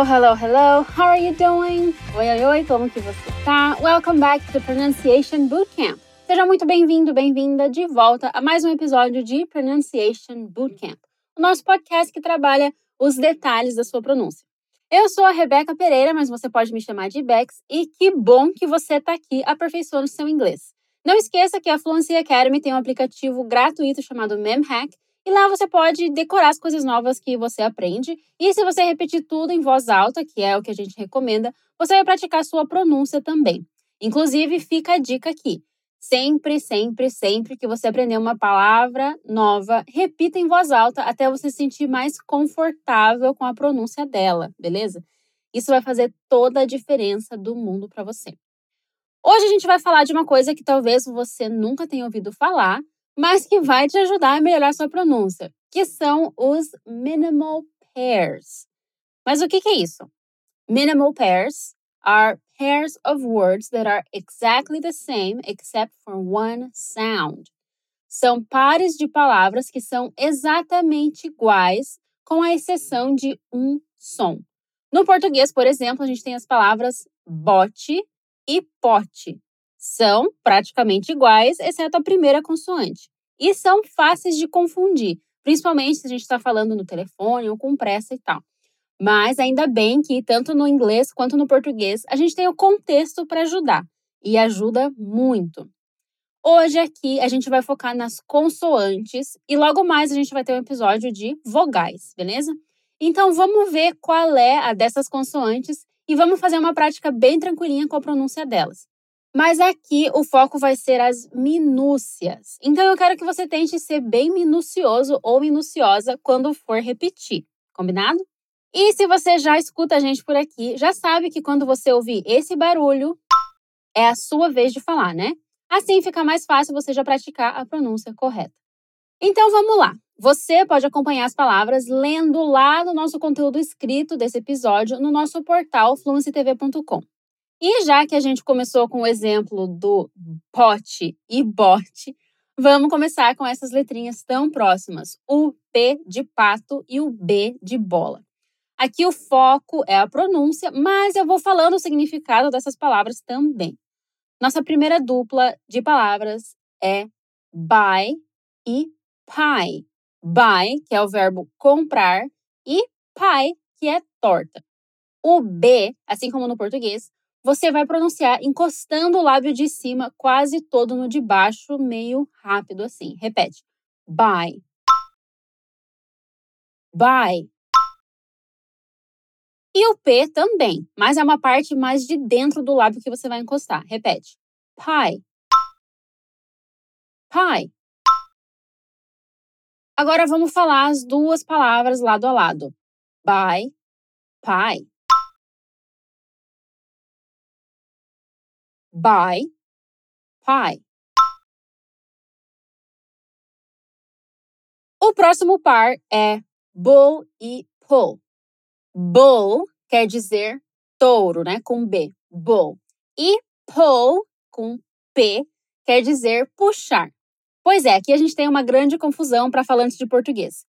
Hello, hello, hello. How are you doing? Oi, oi, oi, como que você tá? Welcome back to Pronunciation Bootcamp. Seja muito bem-vindo, bem-vinda de volta a mais um episódio de Pronunciation Bootcamp, o nosso podcast que trabalha os detalhes da sua pronúncia. Eu sou a Rebeca Pereira, mas você pode me chamar de Bex, e que bom que você está aqui aperfeiçoando seu inglês. Não esqueça que a Fluency Academy tem um aplicativo gratuito chamado MemHack, e lá você pode decorar as coisas novas que você aprende. E se você repetir tudo em voz alta, que é o que a gente recomenda, você vai praticar sua pronúncia também. Inclusive, fica a dica aqui. Sempre, sempre, sempre que você aprender uma palavra nova, repita em voz alta até você se sentir mais confortável com a pronúncia dela, beleza? Isso vai fazer toda a diferença do mundo para você. Hoje a gente vai falar de uma coisa que talvez você nunca tenha ouvido falar, mas que vai te ajudar a melhorar sua pronúncia, que são os minimal pairs. Mas o que, que é isso? Minimal pairs are pairs of words that are exactly the same except for one sound. São pares de palavras que são exatamente iguais, com a exceção de um som. No português, por exemplo, a gente tem as palavras bote e pote são praticamente iguais, exceto a primeira consoante. E são fáceis de confundir, principalmente se a gente está falando no telefone ou com pressa e tal. Mas ainda bem que, tanto no inglês quanto no português, a gente tem o contexto para ajudar. E ajuda muito. Hoje aqui a gente vai focar nas consoantes e logo mais a gente vai ter um episódio de vogais, beleza? Então vamos ver qual é a dessas consoantes e vamos fazer uma prática bem tranquilinha com a pronúncia delas. Mas aqui o foco vai ser as minúcias. Então eu quero que você tente ser bem minucioso ou minuciosa quando for repetir, combinado? E se você já escuta a gente por aqui, já sabe que quando você ouvir esse barulho, é a sua vez de falar, né? Assim fica mais fácil você já praticar a pronúncia correta. Então vamos lá. Você pode acompanhar as palavras lendo lá no nosso conteúdo escrito desse episódio no nosso portal fluencytv.com. E já que a gente começou com o exemplo do pote e bote, vamos começar com essas letrinhas tão próximas: o P de pato e o B de bola. Aqui o foco é a pronúncia, mas eu vou falando o significado dessas palavras também. Nossa primeira dupla de palavras é buy e pie. Buy, que é o verbo comprar, e pie, que é torta. O B, assim como no português, você vai pronunciar encostando o lábio de cima quase todo no de baixo, meio rápido assim. Repete. Bye. Bye. E o P também, mas é uma parte mais de dentro do lábio que você vai encostar. Repete. Pie. Pie. Agora vamos falar as duas palavras lado a lado. Bye, pie. By pie. O próximo par é bull e pull. Bull quer dizer touro, né? Com B. Bull. E pull, com P, quer dizer puxar. Pois é, aqui a gente tem uma grande confusão para falantes de português.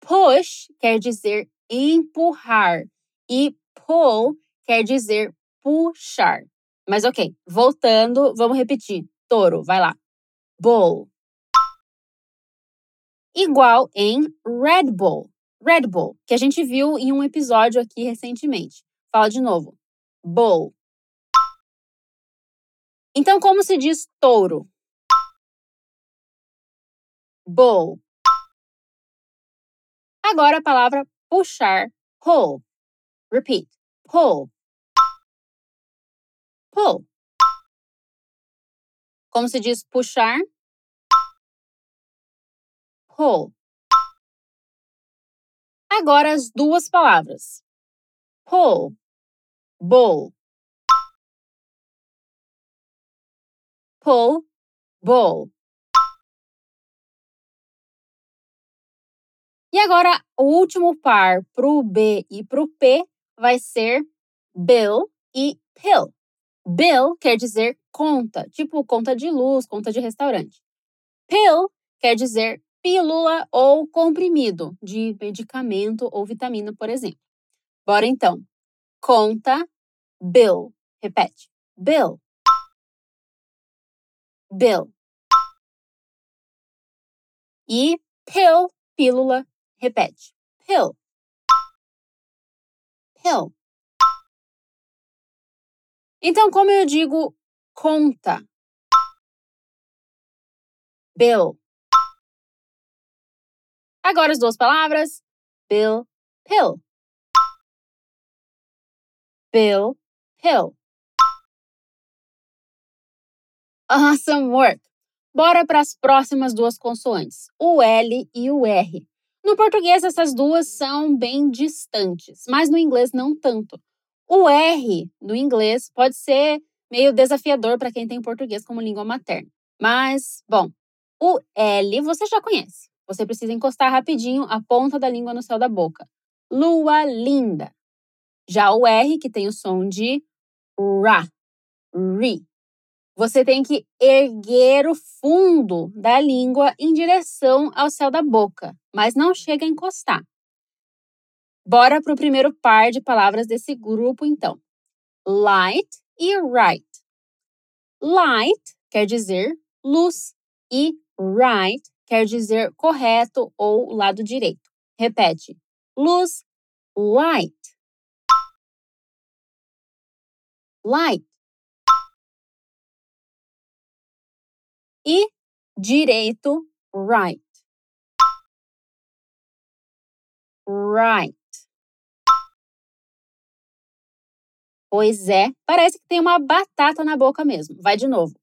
Push quer dizer empurrar e pull quer dizer puxar. Mas ok, voltando, vamos repetir. Touro, vai lá. Bull. Igual em Red Bull. Red Bull, que a gente viu em um episódio aqui recentemente. Fala de novo. Bull. Então, como se diz touro? Bull. Agora a palavra puxar, pull. Repeat. Pull pull. Como se diz puxar? Pull. Agora as duas palavras. Pull, bowl. Pull, bowl. E agora o último par para o B e para o P vai ser bill e pill. Bill quer dizer conta, tipo conta de luz, conta de restaurante. Pill quer dizer pílula ou comprimido de medicamento ou vitamina, por exemplo. Bora então. conta, bill. Repete. Bill. Bill. E pill, pílula. Repete. Pill. Pill. Então, como eu digo conta? Bill. Agora as duas palavras. Bill, pill. Bill, pill. Awesome work! Bora para as próximas duas consoantes, o L e o R. No português, essas duas são bem distantes, mas no inglês não tanto. O R no inglês pode ser meio desafiador para quem tem português como língua materna. Mas, bom, o L você já conhece. Você precisa encostar rapidinho a ponta da língua no céu da boca. Lua linda. Já o R, que tem o som de ra, ri. Você tem que erguer o fundo da língua em direção ao céu da boca, mas não chega a encostar. Bora para o primeiro par de palavras desse grupo, então. Light e right. Light quer dizer luz e right quer dizer correto ou lado direito. Repete. Luz, light. Light. E direito, right. Right. Pois é, parece que tem uma batata na boca mesmo. Vai de novo.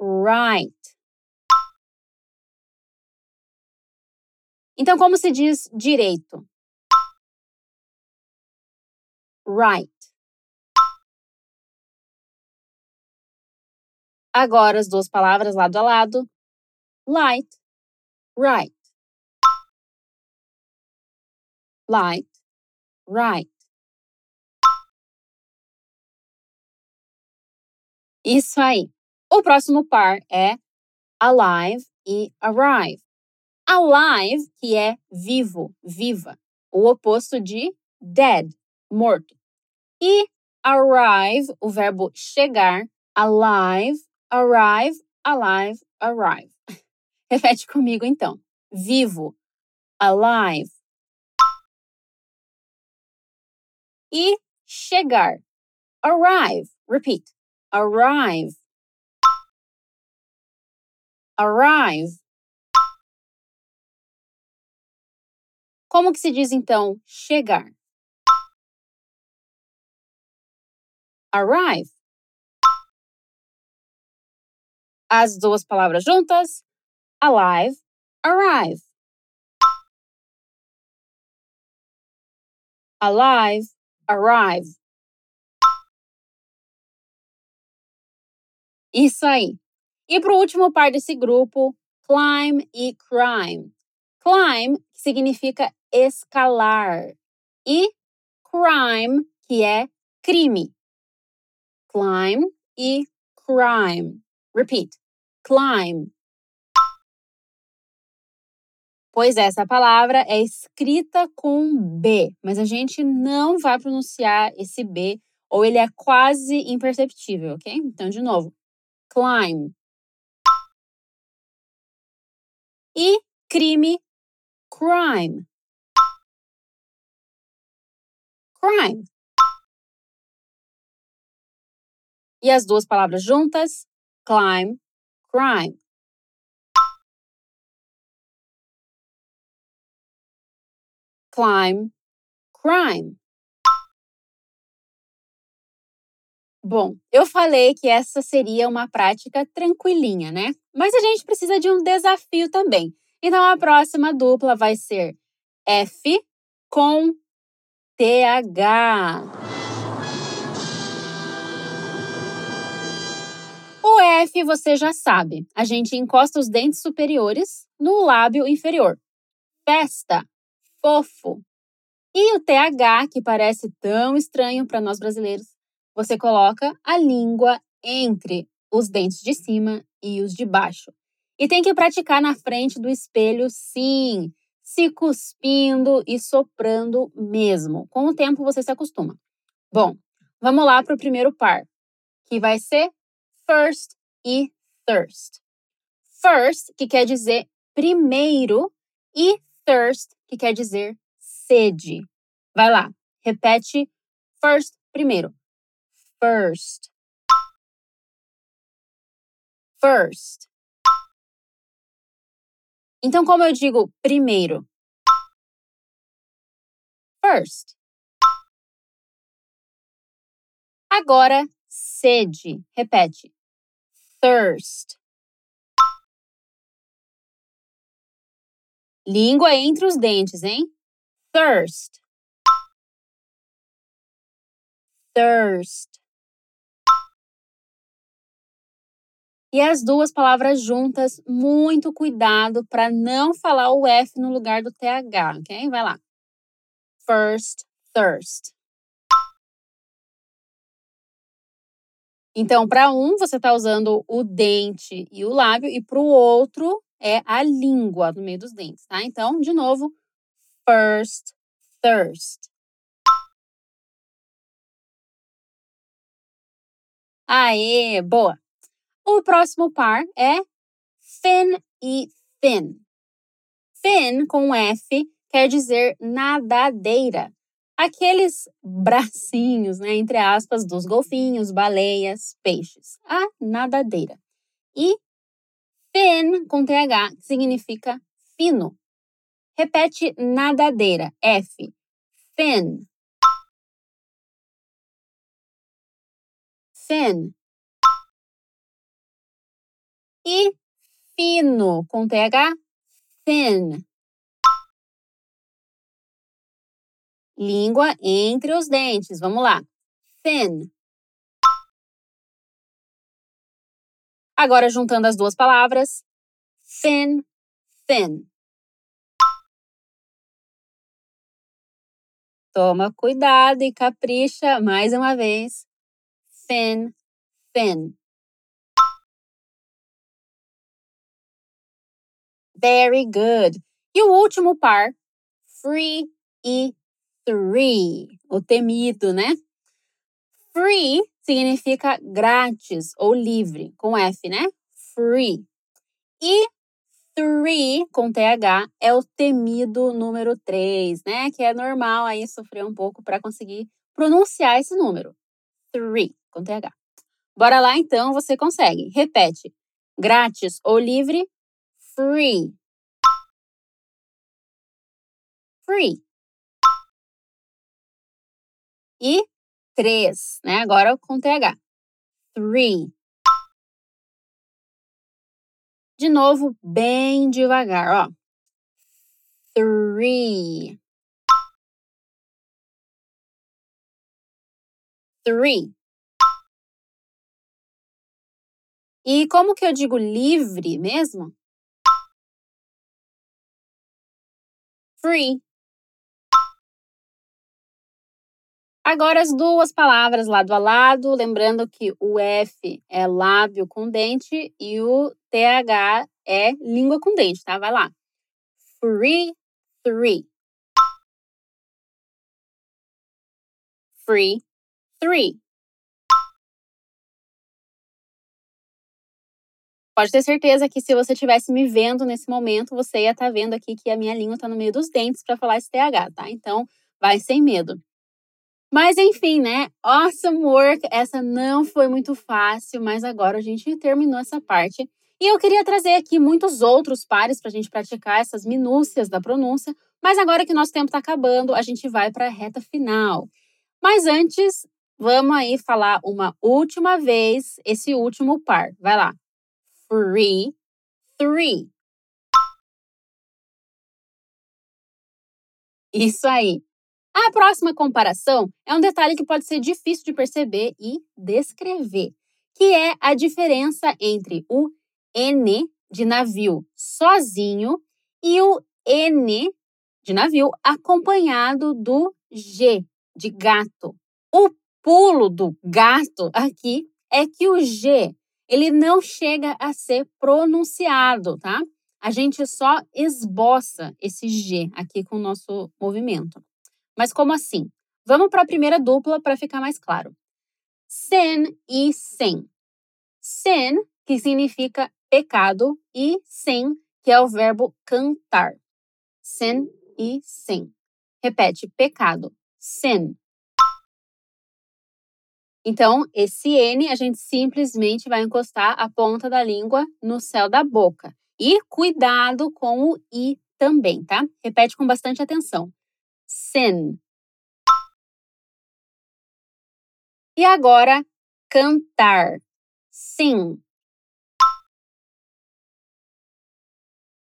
Right. Então, como se diz direito? Right. Agora as duas palavras lado a lado. Light, right. Light, right. Isso aí. O próximo par é alive e arrive. Alive, que é vivo, viva, o oposto de dead, morto. E arrive, o verbo chegar, alive, arrive, alive, arrive. Repete comigo então. Vivo, alive. E chegar, arrive. Repeat. Arrive. Arrive. Como que se diz então chegar? Arrive. As duas palavras juntas. Alive, arrive. Alive, arrive. Isso aí. E para o último par desse grupo, climb e crime. Climb significa escalar e crime, que é crime. Climb e crime. Repeat. Climb. Pois essa palavra é escrita com B, mas a gente não vai pronunciar esse B ou ele é quase imperceptível, ok? Então, de novo. Climb. E crime, crime. crime. E as duas palavras juntas, climb, crime. Climb, crime. Bom, eu falei que essa seria uma prática tranquilinha, né? Mas a gente precisa de um desafio também. Então a próxima dupla vai ser F com TH. O F você já sabe. A gente encosta os dentes superiores no lábio inferior. Festa, fofo. E o TH, que parece tão estranho para nós brasileiros, você coloca a língua entre os dentes de cima e os de baixo. E tem que praticar na frente do espelho, sim se cuspindo e soprando mesmo. Com o tempo você se acostuma. Bom, vamos lá para o primeiro par, que vai ser first e thirst. First, que quer dizer primeiro, e thirst, que quer dizer sede. Vai lá, repete first primeiro. First. First. Então, como eu digo primeiro? First. Agora, sede. Repete. Thirst. Língua entre os dentes, hein? Thirst. Thirst. E as duas palavras juntas, muito cuidado para não falar o F no lugar do TH, ok? Vai lá. First, thirst. Então, para um, você está usando o dente e o lábio, e para o outro, é a língua no meio dos dentes, tá? Então, de novo, first, thirst. Aê, boa! O próximo par é fin e thin. Fin com F quer dizer nadadeira. Aqueles bracinhos, né, entre aspas, dos golfinhos, baleias, peixes. A nadadeira. E fin com TH significa fino. Repete nadadeira. F. Fin. Fin. E fino com TH, thin. Língua entre os dentes. Vamos lá. Thin. Agora, juntando as duas palavras. Thin, thin. Toma cuidado e capricha mais uma vez. Thin, thin. Very good. E o último par, free e three, o temido, né? Free significa grátis ou livre, com F, né? Free. E three, com TH, é o temido número 3, né? Que é normal aí sofrer um pouco para conseguir pronunciar esse número. Three, com TH. Bora lá então, você consegue. Repete. Grátis ou livre, free. Free. E três, né? Agora com TH. Three. De novo, bem devagar, ó. Three. Three. E como que eu digo livre mesmo? Free. Agora as duas palavras lado a lado, lembrando que o F é lábio com dente e o TH é língua com dente, tá? Vai lá. Free, three. Free, three. Pode ter certeza que se você estivesse me vendo nesse momento, você ia estar tá vendo aqui que a minha língua está no meio dos dentes para falar esse TH, tá? Então, vai sem medo. Mas enfim, né? Awesome work! Essa não foi muito fácil, mas agora a gente terminou essa parte. E eu queria trazer aqui muitos outros pares para a gente praticar essas minúcias da pronúncia, mas agora que nosso tempo está acabando, a gente vai para a reta final. Mas antes, vamos aí falar uma última vez esse último par. Vai lá free, three. Isso aí. A próxima comparação é um detalhe que pode ser difícil de perceber e descrever, que é a diferença entre o N de navio sozinho e o N de navio acompanhado do G de gato. O pulo do gato aqui é que o G ele não chega a ser pronunciado, tá? A gente só esboça esse G aqui com o nosso movimento. Mas como assim? Vamos para a primeira dupla para ficar mais claro. Sin e sing. Sin, que significa pecado, e sing, que é o verbo cantar. Sin e sing. Repete, pecado. Sin. Então, esse N a gente simplesmente vai encostar a ponta da língua no céu da boca. E cuidado com o I também, tá? Repete com bastante atenção. Sin. E agora, cantar. Sing.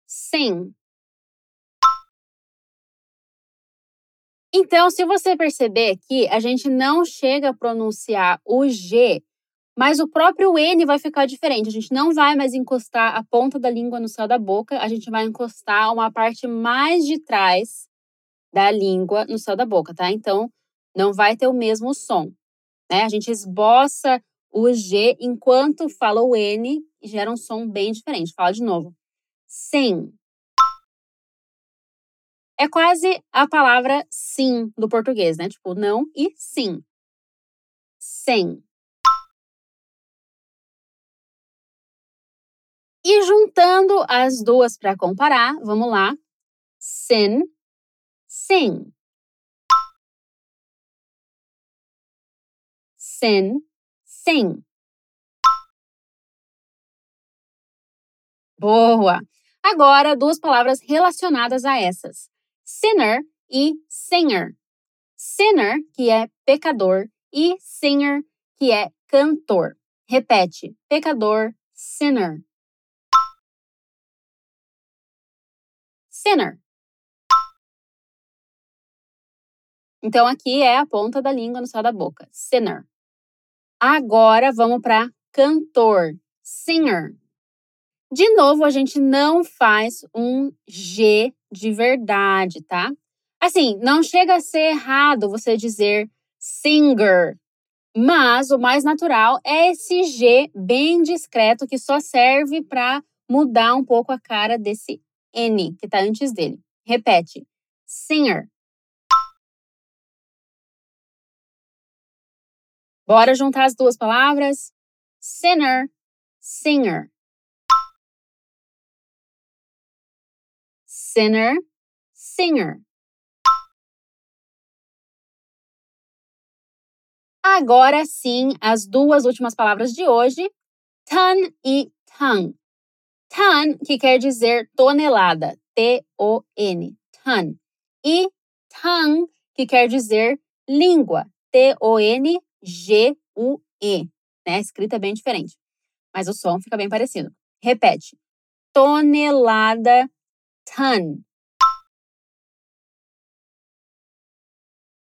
Sing. Então, se você perceber que a gente não chega a pronunciar o G, mas o próprio N vai ficar diferente. A gente não vai mais encostar a ponta da língua no céu da boca, a gente vai encostar uma parte mais de trás da língua no céu da boca, tá? Então, não vai ter o mesmo som. Né? A gente esboça o G enquanto fala o N e gera um som bem diferente. Fala de novo. Sim. É quase a palavra sim do português, né? Tipo, não e sim. Sim. E juntando as duas para comparar, vamos lá. Sin, sing. Sin, sing. Boa! Agora, duas palavras relacionadas a essas sinner e singer. Sinner, que é pecador, e singer, que é cantor. Repete: pecador, sinner. Sinner. Então, aqui é a ponta da língua no céu da boca. Sinner. Agora vamos para cantor. Singer. De novo, a gente não faz um G de verdade, tá? Assim, não chega a ser errado você dizer singer, mas o mais natural é esse G bem discreto que só serve para mudar um pouco a cara desse N que está antes dele. Repete: singer. Bora juntar as duas palavras? Sinner, singer. Sinner, singer. Agora sim, as duas últimas palavras de hoje, ton e tongue. Ton, que quer dizer tonelada, T-O-N, ton. E tongue, que quer dizer língua, T-O-N-G-U-E. Né? Escrita bem diferente, mas o som fica bem parecido. Repete. Tonelada ton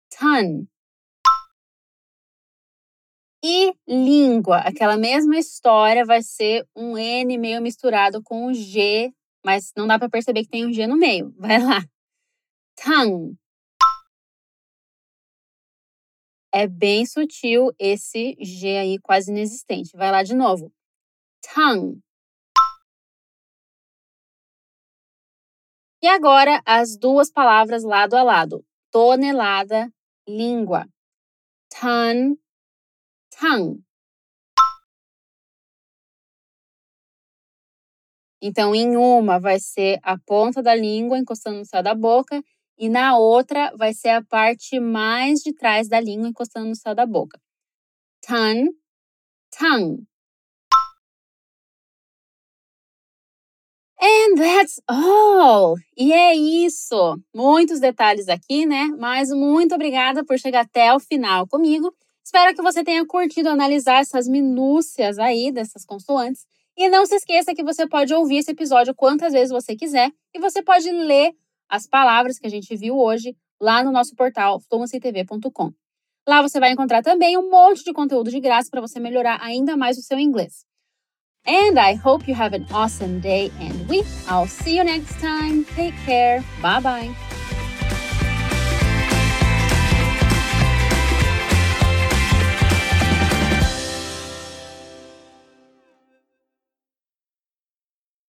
ton e língua, aquela mesma história vai ser um N meio misturado com um G, mas não dá para perceber que tem um G no meio. Vai lá. Tongue. É bem sutil esse G aí, quase inexistente. Vai lá de novo. Tongue. E agora as duas palavras lado a lado: tonelada, língua. Ton, tongue. Então, em uma vai ser a ponta da língua encostando no céu da boca, e na outra vai ser a parte mais de trás da língua encostando no céu da boca. Ton, tongue. And that's all! E é isso! Muitos detalhes aqui, né? Mas muito obrigada por chegar até o final comigo. Espero que você tenha curtido analisar essas minúcias aí dessas consoantes. E não se esqueça que você pode ouvir esse episódio quantas vezes você quiser e você pode ler as palavras que a gente viu hoje lá no nosso portal fluencytv.com. Lá você vai encontrar também um monte de conteúdo de graça para você melhorar ainda mais o seu inglês. And I hope you have an awesome day and week. I'll see you next time. Take care. Bye bye.